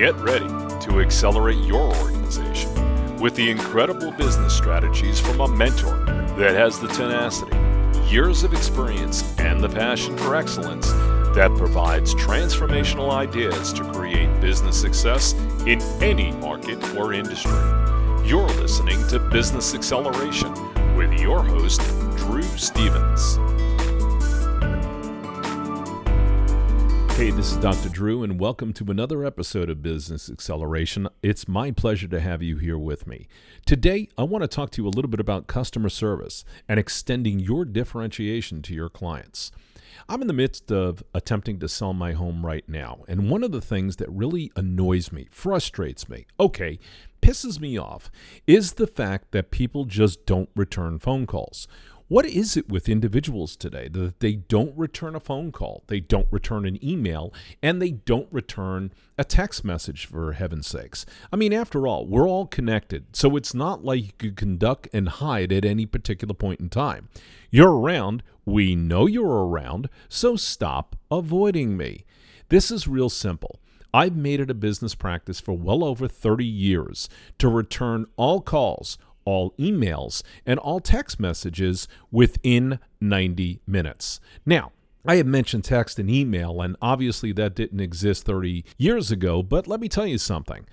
Get ready to accelerate your organization with the incredible business strategies from a mentor that has the tenacity, years of experience, and the passion for excellence that provides transformational ideas to create business success in any market or industry. You're listening to Business Acceleration with your host, Drew Stevens. Hey, this is Dr. Drew, and welcome to another episode of Business Acceleration. It's my pleasure to have you here with me. Today, I want to talk to you a little bit about customer service and extending your differentiation to your clients. I'm in the midst of attempting to sell my home right now, and one of the things that really annoys me, frustrates me, okay, pisses me off, is the fact that people just don't return phone calls. What is it with individuals today that they don't return a phone call, they don't return an email, and they don't return a text message, for heaven's sakes? I mean, after all, we're all connected, so it's not like you could conduct and hide at any particular point in time. You're around, we know you're around, so stop avoiding me. This is real simple. I've made it a business practice for well over 30 years to return all calls all emails and all text messages within 90 minutes. Now, I have mentioned text and email, and obviously that didn't exist 30 years ago, but let me tell you something.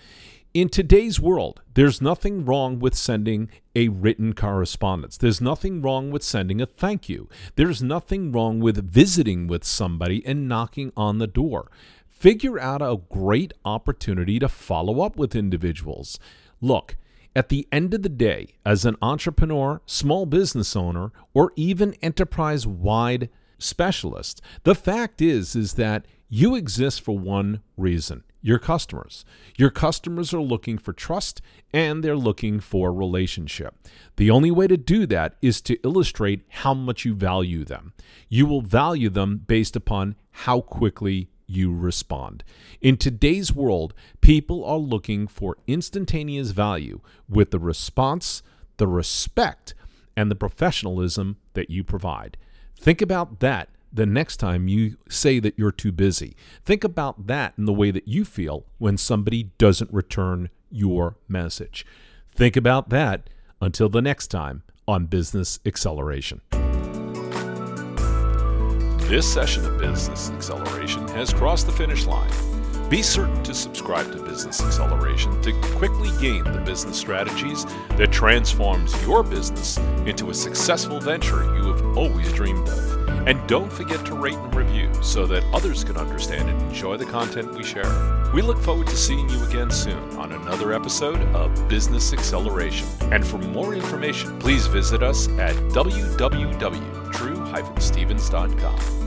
In today's world, there's nothing wrong with sending a written correspondence. There's nothing wrong with sending a thank you. There's nothing wrong with visiting with somebody and knocking on the door. Figure out a great opportunity to follow up with individuals. Look, at the end of the day, as an entrepreneur, small business owner, or even enterprise wide specialist, the fact is is that you exist for one reason your customers. Your customers are looking for trust and they're looking for relationship. The only way to do that is to illustrate how much you value them. You will value them based upon how quickly you respond. In today's world, people are looking for instantaneous value with the response, the respect, and the professionalism that you provide. Think about that the next time you say that you're too busy. Think about that in the way that you feel when somebody doesn't return your message. Think about that until the next time on Business Acceleration. This session of Business Acceleration has crossed the finish line. Be certain to subscribe to Business Acceleration to quickly gain the business strategies that transforms your business into a successful venture you have always dreamed of. And don't forget to rate and review so that others can understand and enjoy the content we share. We look forward to seeing you again soon on another episode of Business Acceleration. And for more information, please visit us at www.drew-stevens.com.